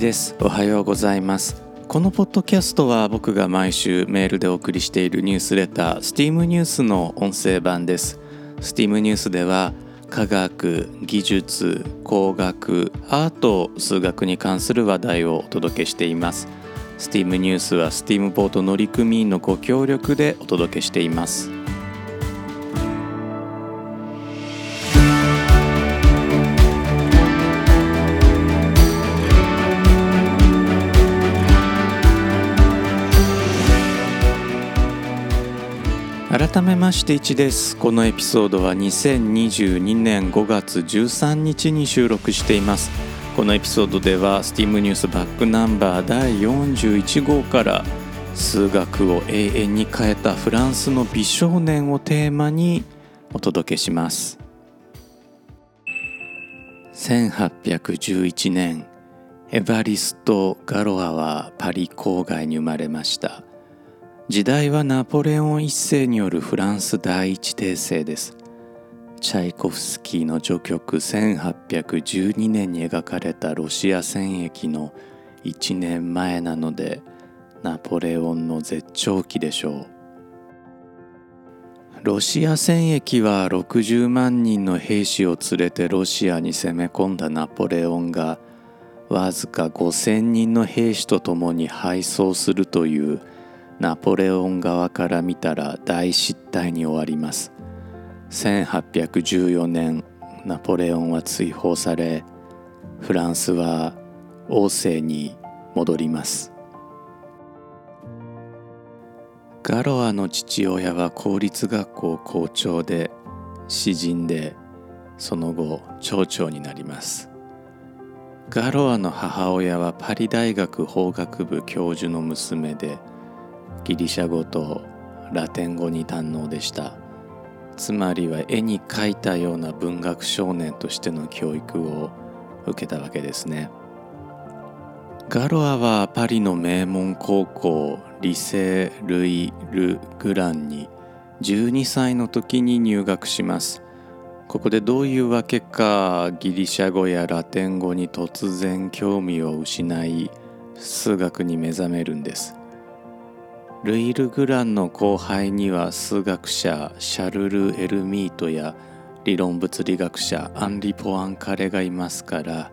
です。おはようございます。このポッドキャストは僕が毎週メールでお送りしているニュースレター STEAM ニュースの音声版です。STEAM ニュースでは科学技術工学アート数学に関する話題をお届けしています。STEAM ニュースは STEAM ポート乗組員のご協力でお届けしています。改めまして1です。このエピソードは2022年5月13日に収録しています。このエピソードでは STEAM ニュースバックナンバー第41号から数学を永遠に変えたフランスの美少年をテーマにお届けします。1811年エバリスト・ガロアはパリ郊外に生まれました。時代はナポレオン一世によるフランス第一帝政です。チャイコフスキーの序曲1812年に描かれたロシア戦役の1年前なのでナポレオンの絶頂期でしょう。ロシア戦役は60万人の兵士を連れてロシアに攻め込んだナポレオンがわずか5,000人の兵士と共に敗走するというナポレオン側から見たら大失態に終わります。1814年ナポレオンは追放されフランスは王政に戻ります。ガロアの父親は公立学校校長で詩人でその後町長になります。ガロアの母親はパリ大学法学部教授の娘でギリシャ語とラテン語に堪能でした。つまりは絵に描いたような文学少年としての教育を受けたわけですね。ガロアはパリの名門高校リセ・ルイ・ル・グランに12歳の時に入学します。ここでどういうわけかギリシャ語やラテン語に突然興味を失い数学に目覚めるんです。ルイル・グランの後輩には数学者シャルル・エルミートや理論物理学者アンリ・ポアンカレがいますから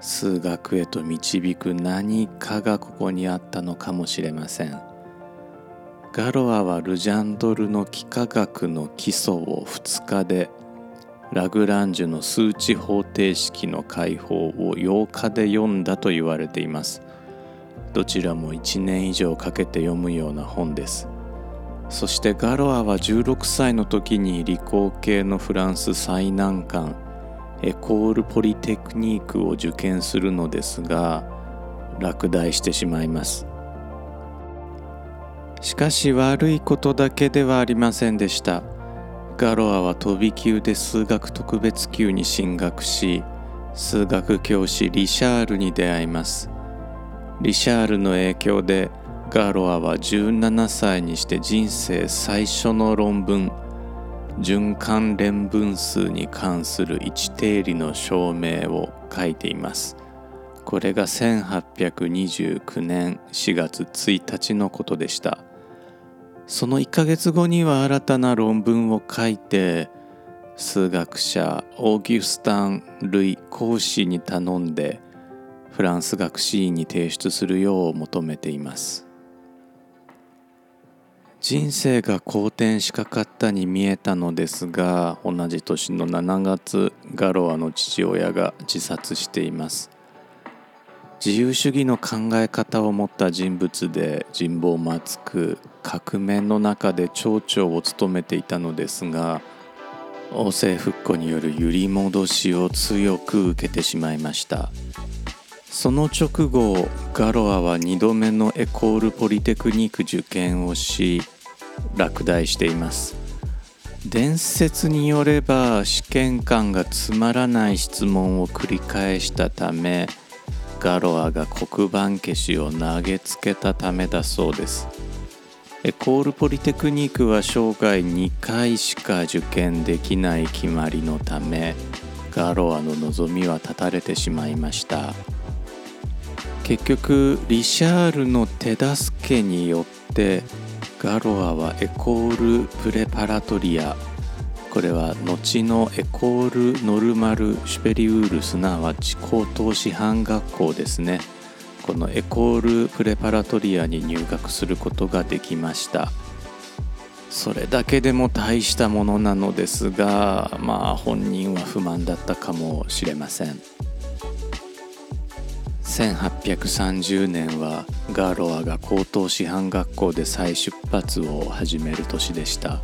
数学へと導く何かがここにあったのかもしれません。ガロアはルジャンドルの幾何学の基礎を2日でラグランジュの数値方程式の解放を8日で読んだと言われています。どちらも1年以上かけて読むような本です。そしてガロアは16歳の時に理工系のフランス最難関エコール・ポリテクニークを受験するのですが落第してしまいます。しかし悪いことだけではありませんでした。ガロアは飛び級で数学特別級に進学し数学教師リシャールに出会います。リシャールの影響でガロアは17歳にして人生最初の論文循環連分数に関する一定理の証明を書いています。これが1829年4月1日のことでした。その1ヶ月後には新たな論文を書いて数学者オーギュスタン・ルイ・コーシーに頼んでフランス学士院に提出するよう求めています。人生が好転しかかったに見えたのですが同じ年の7月ガロアの父親が自殺しています。自由主義の考え方を持った人物で人望も厚く革命の中で町長を務めていたのですが王政復古による揺り戻しを強く受けてしまいました。その直後ガロアは2度目のエコールポリテクニック受験をし落第しています。伝説によれば試験官がつまらない質問を繰り返したためガロアが黒板消しを投げつけたためだそうです。エコールポリテクニックは生涯2回しか受験できない決まりのためガロアの望みは絶たれてしまいました。結局リシャールの手助けによってガロアはエコール・プレパラトリア。これは後のエコール・ノルマル・シュペリウールすなわち高等師範学校ですね。このエコール・プレパラトリアに入学することができました。それだけでも大したものなのですがまあ本人は不満だったかもしれません。1830年はガーロアが高等師範学校で再出発を始める年でした。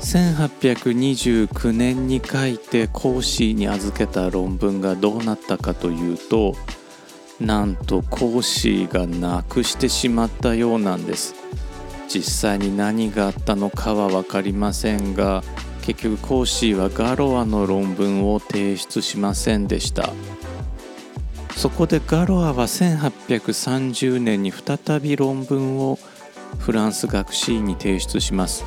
1829年に書いて講師に預けた論文がどうなったかというとなんと講師がなくしてしまったようなんです。実際に何があったのかは分かりませんが結局講師はガロアの論文を提出しませんでした。そこでガロアは1830年に再び論文をフランス学士院に提出します。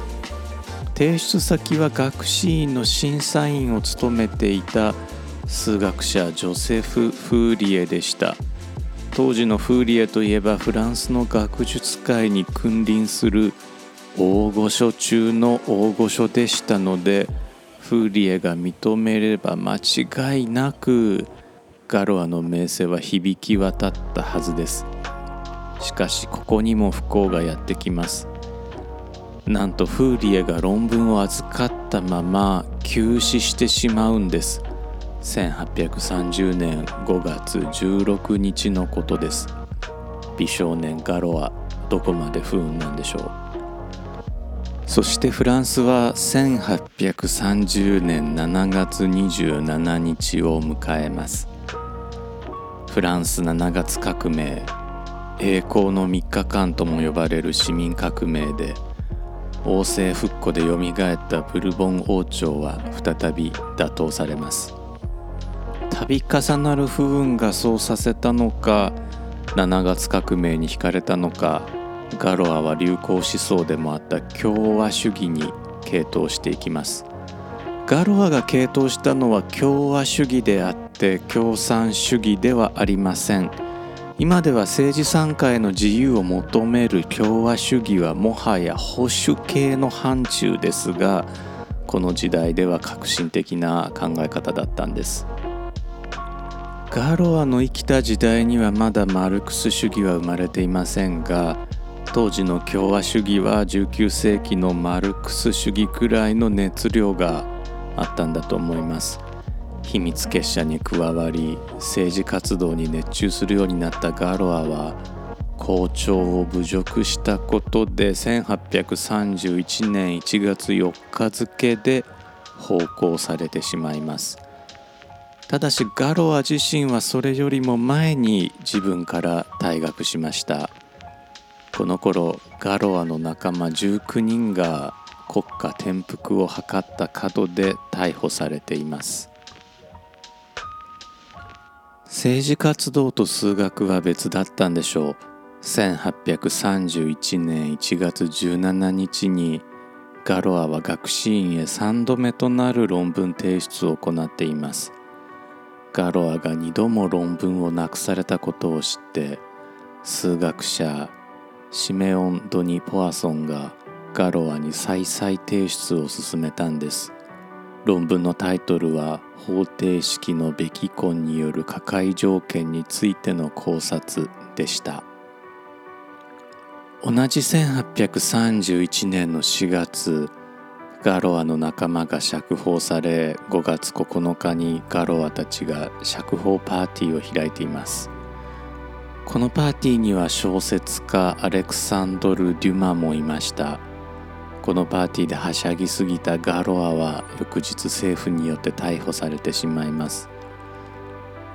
提出先は学士院の審査員を務めていた数学者ジョセフ・フーリエでした。当時のフーリエといえばフランスの学術界に君臨する大御所中の大御所でしたのでフーリエが認めれば間違いなくガロアの名声は響き渡ったはずです。しかしここにも不幸がやってきます。なんとフーリエが論文を預かったまま急死してしまうんです。1830年5月16日のことです。美少年ガロアどこまで不運なんでしょう。そしてフランスは1830年7月27日を迎えます。フランス7月革命栄光の3日間とも呼ばれる市民革命で王政復古でよみがえったブルボン王朝は再び打倒されます。度重なる不運がそうさせたのか7月革命に惹かれたのかガロアは流行思想でもあった共和主義に傾倒していきます。ガロアが傾倒したのは共和主義であって共産主義ではありません。今では政治参加への自由を求める共和主義はもはや保守系の範疇ですがこの時代では革新的な考え方だったんです。ガロアの生きた時代にはまだマルクス主義は生まれていませんが当時の共和主義は19世紀のマルクス主義くらいの熱量があったんだと思います。秘密結社に加わり政治活動に熱中するようになったガロアは校長を侮辱したことで1831年1月4日付で奉公されてしまいます。ただしガロア自身はそれよりも前に自分から退学しました。この頃ガロアの仲間19人が国家転覆を図った角で逮捕されています。政治活動と数学は別だったんでしょう。1831年1月17日にガロアは学士院へ3度目となる論文提出を行っています。ガロアが2度も論文をなくされたことを知って数学者シメオン・ドニ・ポアソンがガロアに再々提出を進めたんです。論文のタイトルは方程式のべき根による可解条件についての考察でした。同じ1831年の4月ガロアの仲間が釈放され5月9日にガロアたちが釈放パーティーを開いています。このパーティーには小説家アレクサンドル・デュマもいました。このパーティーではしゃぎすぎたガロアは翌日政府によって逮捕されてしまいます。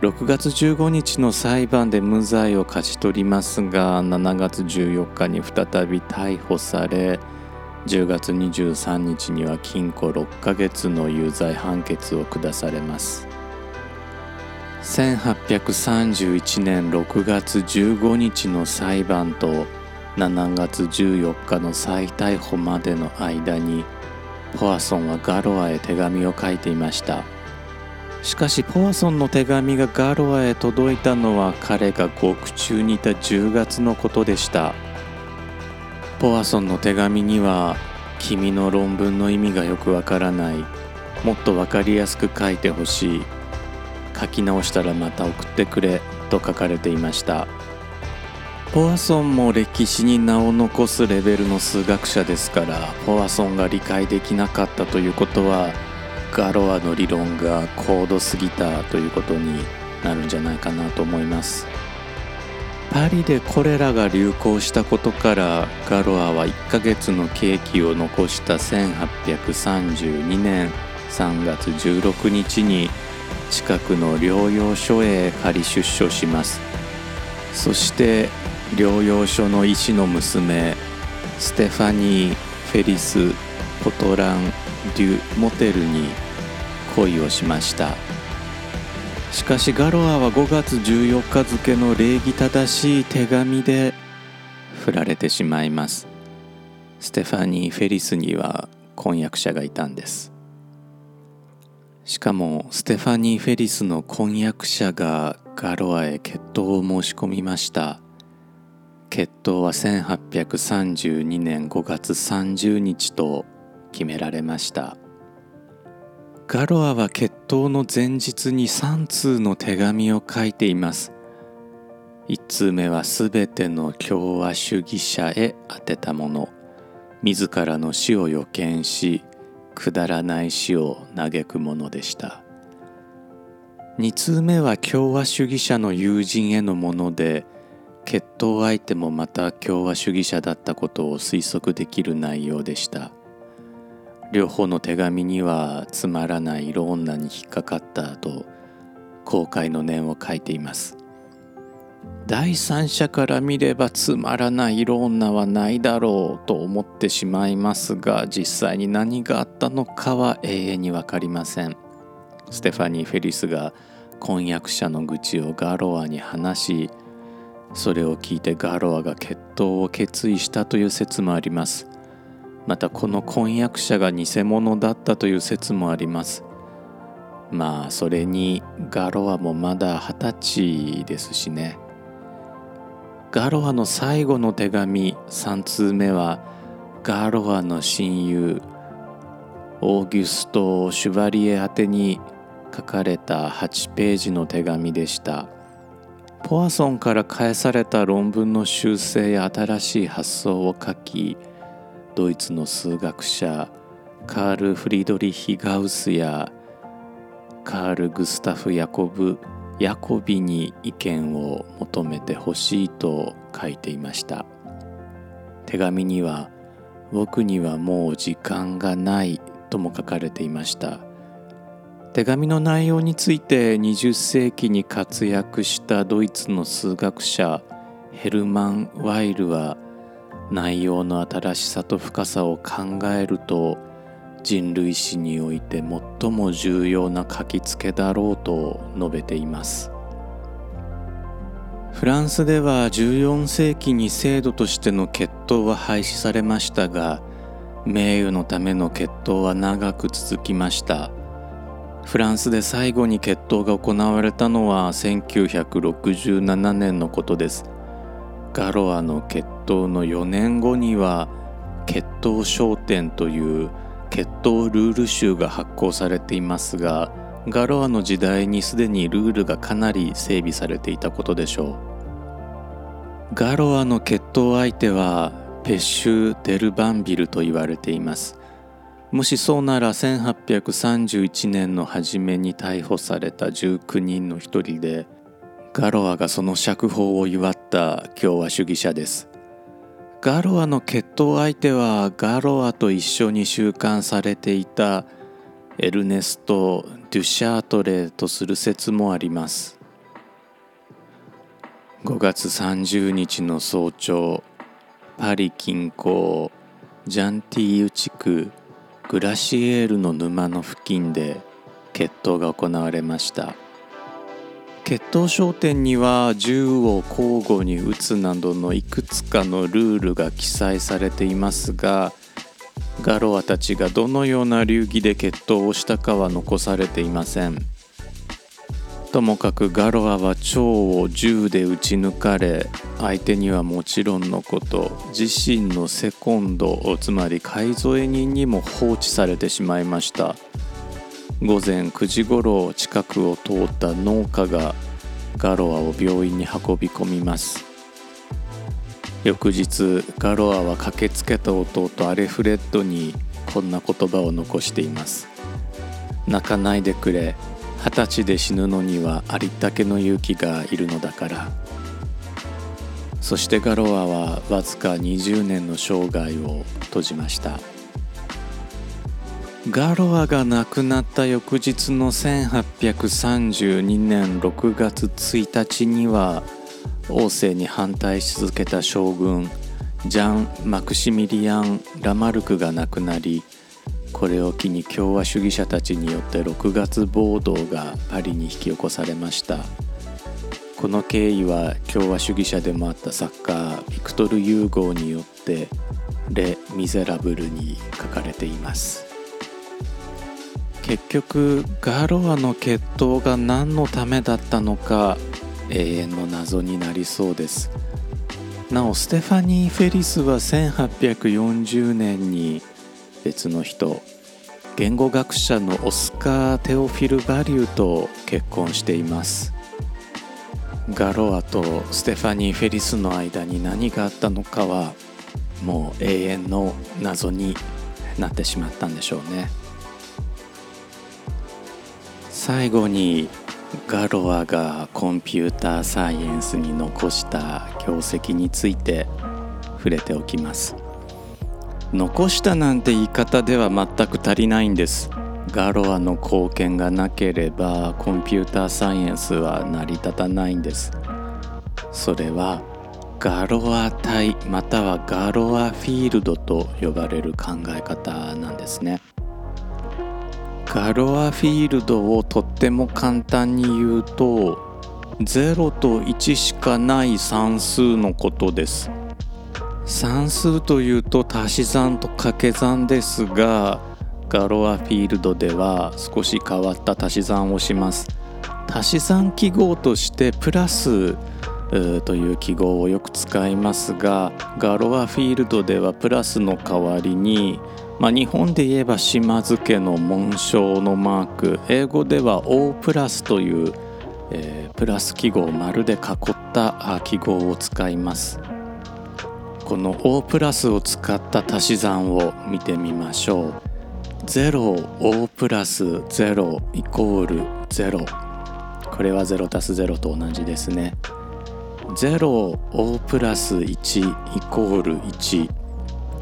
6月15日の裁判で無罪を勝ち取りますが7月14日に再び逮捕され10月23日には禁錮6ヶ月の有罪判決を下されます。1831年6月15日の裁判と7月14日の再逮捕までの間にポアソンはガロアへ手紙を書いていました。しかしポワソンの手紙がガロアへ届いたのは彼が獄中にいた10月のことでした。ポワソンの手紙には君の論文の意味がよくわからない。もっとわかりやすく書いてほしい。書き直したらまた送ってくれと書かれていました。ポワソンも歴史に名を残すレベルの数学者ですからポワソンが理解できなかったということはガロアの理論が高度すぎたということになるんじゃないかなと思います。パリでコレラが流行したことからガロアは1ヶ月の刑期を残した1832年3月16日に近くの療養所へ仮出所します。そして療養所の医師の娘ステファニー・フェリス・ポトラン・デュ・モテルに恋をしました。しかしガロアは5月14日付の礼儀正しい手紙で振られてしまいます。ステファニー・フェリスには婚約者がいたんです。しかもステファニー・フェリスの婚約者がガロアへ決闘を申し込みました。決闘は1832年5月30日と決められました。ガロアは決闘の前日に3通の手紙を書いています。1通目はすべての共和主義者へ宛てたもの。自らの死を予見しくだらない死を嘆くものでした。2通目は共和主義者の友人へのもので決闘相手もまた共和主義者だったことを推測できる内容でした。両方の手紙にはつまらない色女に引っかかったと後悔の念を書いています。第三者から見ればつまらない色女はないだろうと思ってしまいますが実際に何があったのかは永遠に分かりません。ステファニー・フェリスが婚約者の愚痴をガロアに話しそれを聞いてガロアが決闘を決意したという説もあります。またこの婚約者が偽物だったという説もあります。まあそれにガロアもまだ二十歳ですしね。ガロアの最後の手紙3通目はガロアの親友オーギュスト・シュバリエ宛てに書かれた8ページの手紙でした。ポワソンから返された論文の修正や新しい発想を書きドイツの数学者カール・フリードリヒ・ガウスやカール・グスタフ・ヤコブ・ヤコビに意見を求めてほしいと書いていました。手紙には「僕にはもう時間がない」とも書かれていました。手紙の内容について20世紀に活躍したドイツの数学者ヘルマン・ワイルは内容の新しさと深さを考えると人類史において最も重要な書きつけだろうと述べています。フランスでは14世紀に制度としての決闘は廃止されましたが名誉のための決闘は長く続きました。フランスで最後に決闘が行われたのは1967年のことです。ガロアの決闘の4年後には決闘商店という決闘ルール集が発行されていますがガロアの時代にすでにルールがかなり整備されていたことでしょう。ガロアの決闘相手はペッシュ・デルバンビルと言われています。もしそうなら1831年の初めに逮捕された19人の一人でガロアがその釈放を祝った共和主義者です。ガロアの決闘相手はガロアと一緒に収監されていたエルネスト・デュシャートレーとする説もあります。5月30日の早朝パリ近郊ジャンティーユ地区グラシエールの沼の付近で決闘が行われました。決闘商店には銃を交互に撃つなどのいくつかのルールが記載されていますがガロアたちがどのような流儀で決闘をしたかは残されていません。ともかくガロアは蝶を銃で撃ち抜かれ相手にはもちろんのこと自身のセコンドつまり買い添え人にも放置されてしまいました。午前9時ごろ近くを通った農家がガロアを病院に運び込みます。翌日ガロアは駆けつけた弟アレフレッドにこんな言葉を残しています。泣かないでくれ。二十歳で死ぬのにはありったけの勇気がいるのだから。そしてガロアはわずか20年の生涯を閉じました。ガロアが亡くなった翌日の1832年6月1日には王政に反対し続けた将軍ジャン・マクシミリアン・ラマルクが亡くなりこれを機に共和主義者たちによって6月暴動がパリに引き起こされました。この経緯は共和主義者でもあった作家ビクトル・ユーゴーによって「レ・ミゼラブル」に書かれています。結局ガロアの決闘が何のためだったのか永遠の謎になりそうです。なおステファニー・フェリスは1840年に別の人言語学者のオスカー・テオフィル・バリューと結婚しています。ガロアとステファニー・フェリスの間に何があったのかはもう永遠の謎になってしまったんでしょうね。最後にガロアがコンピューターサイエンスに残した業績について触れておきます。残したなんて言い方では全く足りないんです。ガロアの貢献がなければコンピューターサイエンスは成り立たないんです。それはガロア体またはガロアフィールドと呼ばれる考え方なんですね。ガロアフィールドをとっても簡単に言うと0と1しかない算数のことです。算数というと足し算と掛け算ですがガロアフィールドでは少し変わった足し算をします。足し算記号としてプラスという記号をよく使いますがガロアフィールドではプラスの代わりに、まあ、日本で言えば島津家の紋章のマーク英語では O プラスという、えー、プラス記号丸で囲った記号を使います。この O プラスを使った足し算を見てみましょう。0O プラス0イコール0これは0たす0と同じですね。0O プラス1イコール1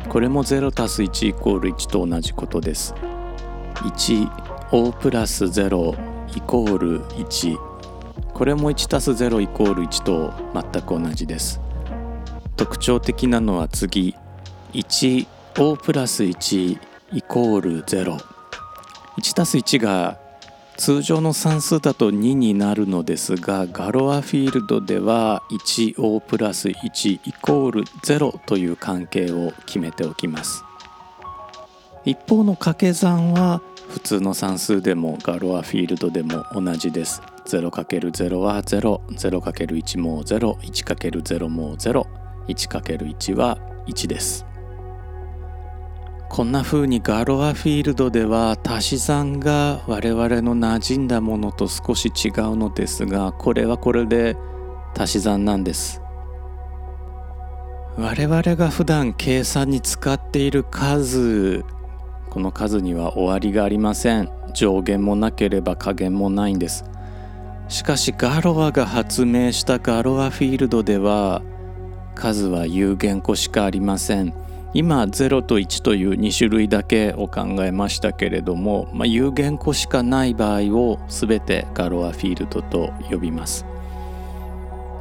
これも0たす1イコール1と同じことです。1O プラス0イコール1これも1たす0イコール1と全く同じです。特徴的なのは次。1O プラス1イコール01たす1が通常の算数だと2になるのですがガロアフィールドでは 1O プラス1イコール0という関係を決めておきます。一方の掛け算は普通の算数でもガロアフィールドでも同じです。0×0 は 00×1 も 01×0 も0 1×1 は1です。こんな風にガロアフィールドでは足し算が我々の馴染んだものと少し違うのですがこれはこれで足し算なんです。我々が普段計算に使っている数この数には終わりがありません。上限もなければ下限もないんです。しかしガロアが発明したガロアフィールドでは数は有限個しかありません。今0と1という2種類だけを考えましたけれども、まあ、有限個しかない場合を全てガロアフィールドと呼びます。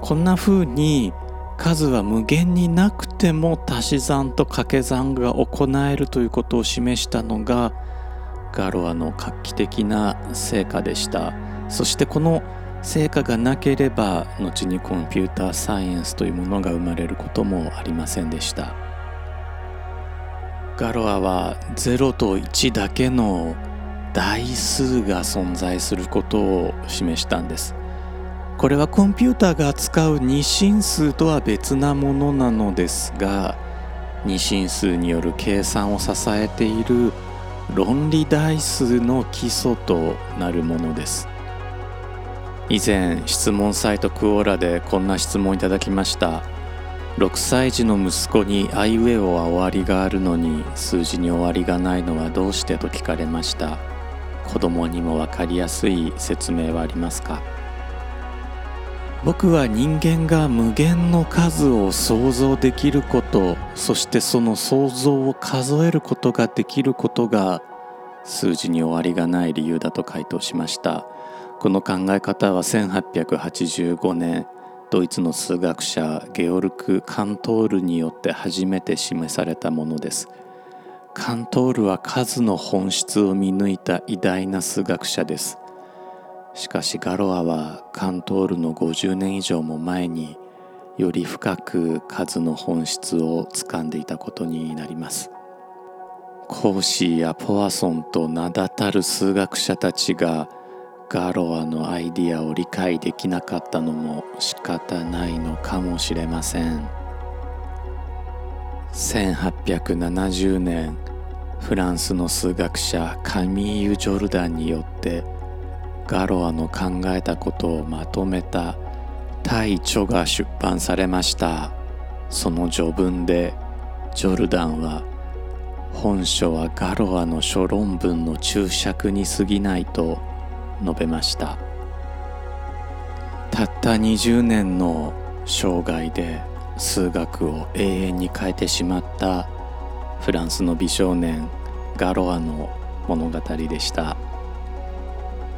こんな風に数は無限になくても足し算と掛け算が行えるということを示したのがガロアの画期的な成果でした。そしてこの成果がなければ後にコンピューターサイエンスというものが生まれることもありませんでした。ガロアは0と1だけの代数が存在することを示したんです。これはコンピューターが扱う二進数とは別なものなのですが二進数による計算を支えている論理代数の基礎となるものです。以前質問サイトクオーラでこんな質問いただきました。6歳児の息子にアイウェオは終わりがあるのに数字に終わりがないのはどうしてと聞かれました。子供にも分かりやすい説明はありますか？僕は人間が無限の数を想像できることそしてその想像を数えることができることが数字に終わりがない理由だと回答しました。この考え方は1885年ドイツの数学者ゲオルク・カントールによって初めて示されたものです。カントールは数の本質を見抜いた偉大な数学者です。しかしガロアはカントールの50年以上も前により深く数の本質をつかんでいたことになります。コーシーやポワソンと名だたる数学者たちがガロアのアイディアを理解できなかったのも仕方ないのかもしれません。1870年フランスの数学者カミーユ・ジョルダンによってガロアの考えたことをまとめた大著が出版されました。その序文でジョルダンは本書はガロアの諸論文の注釈に過ぎないと述べました。たった20年の生涯で数学を永遠に変えてしまったフランスの美少年ガロアの物語でした。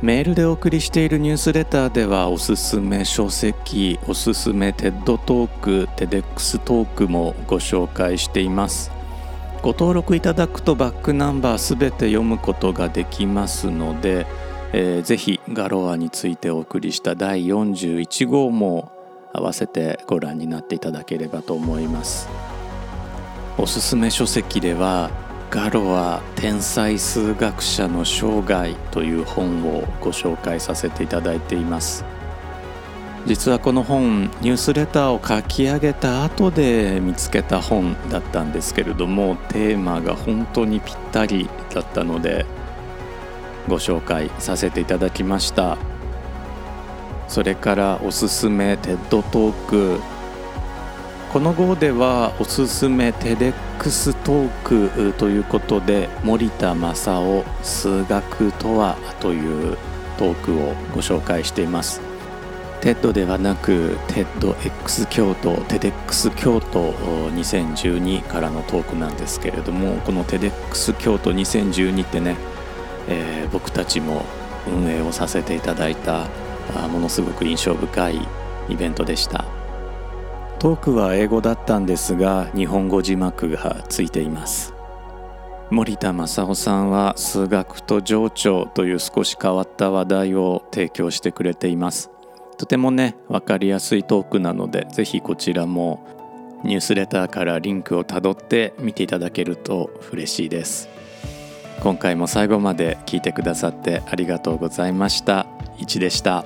メールでお送りしているニュースレターではおすすめ書籍おすすめ TED Talk TEDx Talk もご紹介しています。ご登録いただくとバックナンバーすべて読むことができますのでえー、ぜひガロアについてお送りした第41号も合わせてご覧になっていただければと思います。おすすめ書籍ではガロア天才数学者の生涯という本をご紹介させていただいています。実はこの本ニュースレターを書き上げた後で見つけた本だったんですけれどもテーマが本当にぴったりだったのでご紹介させていただきました。それからおすすめ TED トーク。この号ではおすすめ TEDx トークということで森田真生数学とはというトークをご紹介しています。テッドではなくテッド X 京都テデックス京都2012からのトークなんですけれどもこの TEDx 京都2012ってねえー、僕たちも運営をさせていただいたあものすごく印象深いイベントでした。トークは英語だったんですが日本語字幕がついています。森田正夫さんは数学と情緒という少し変わった話題を提供してくれています。とてもね分かりやすいトークなのでぜひこちらもニュースレターからリンクをたどって見ていただけると嬉しいです。今回も最後まで聞いてくださってありがとうございました。いちでした。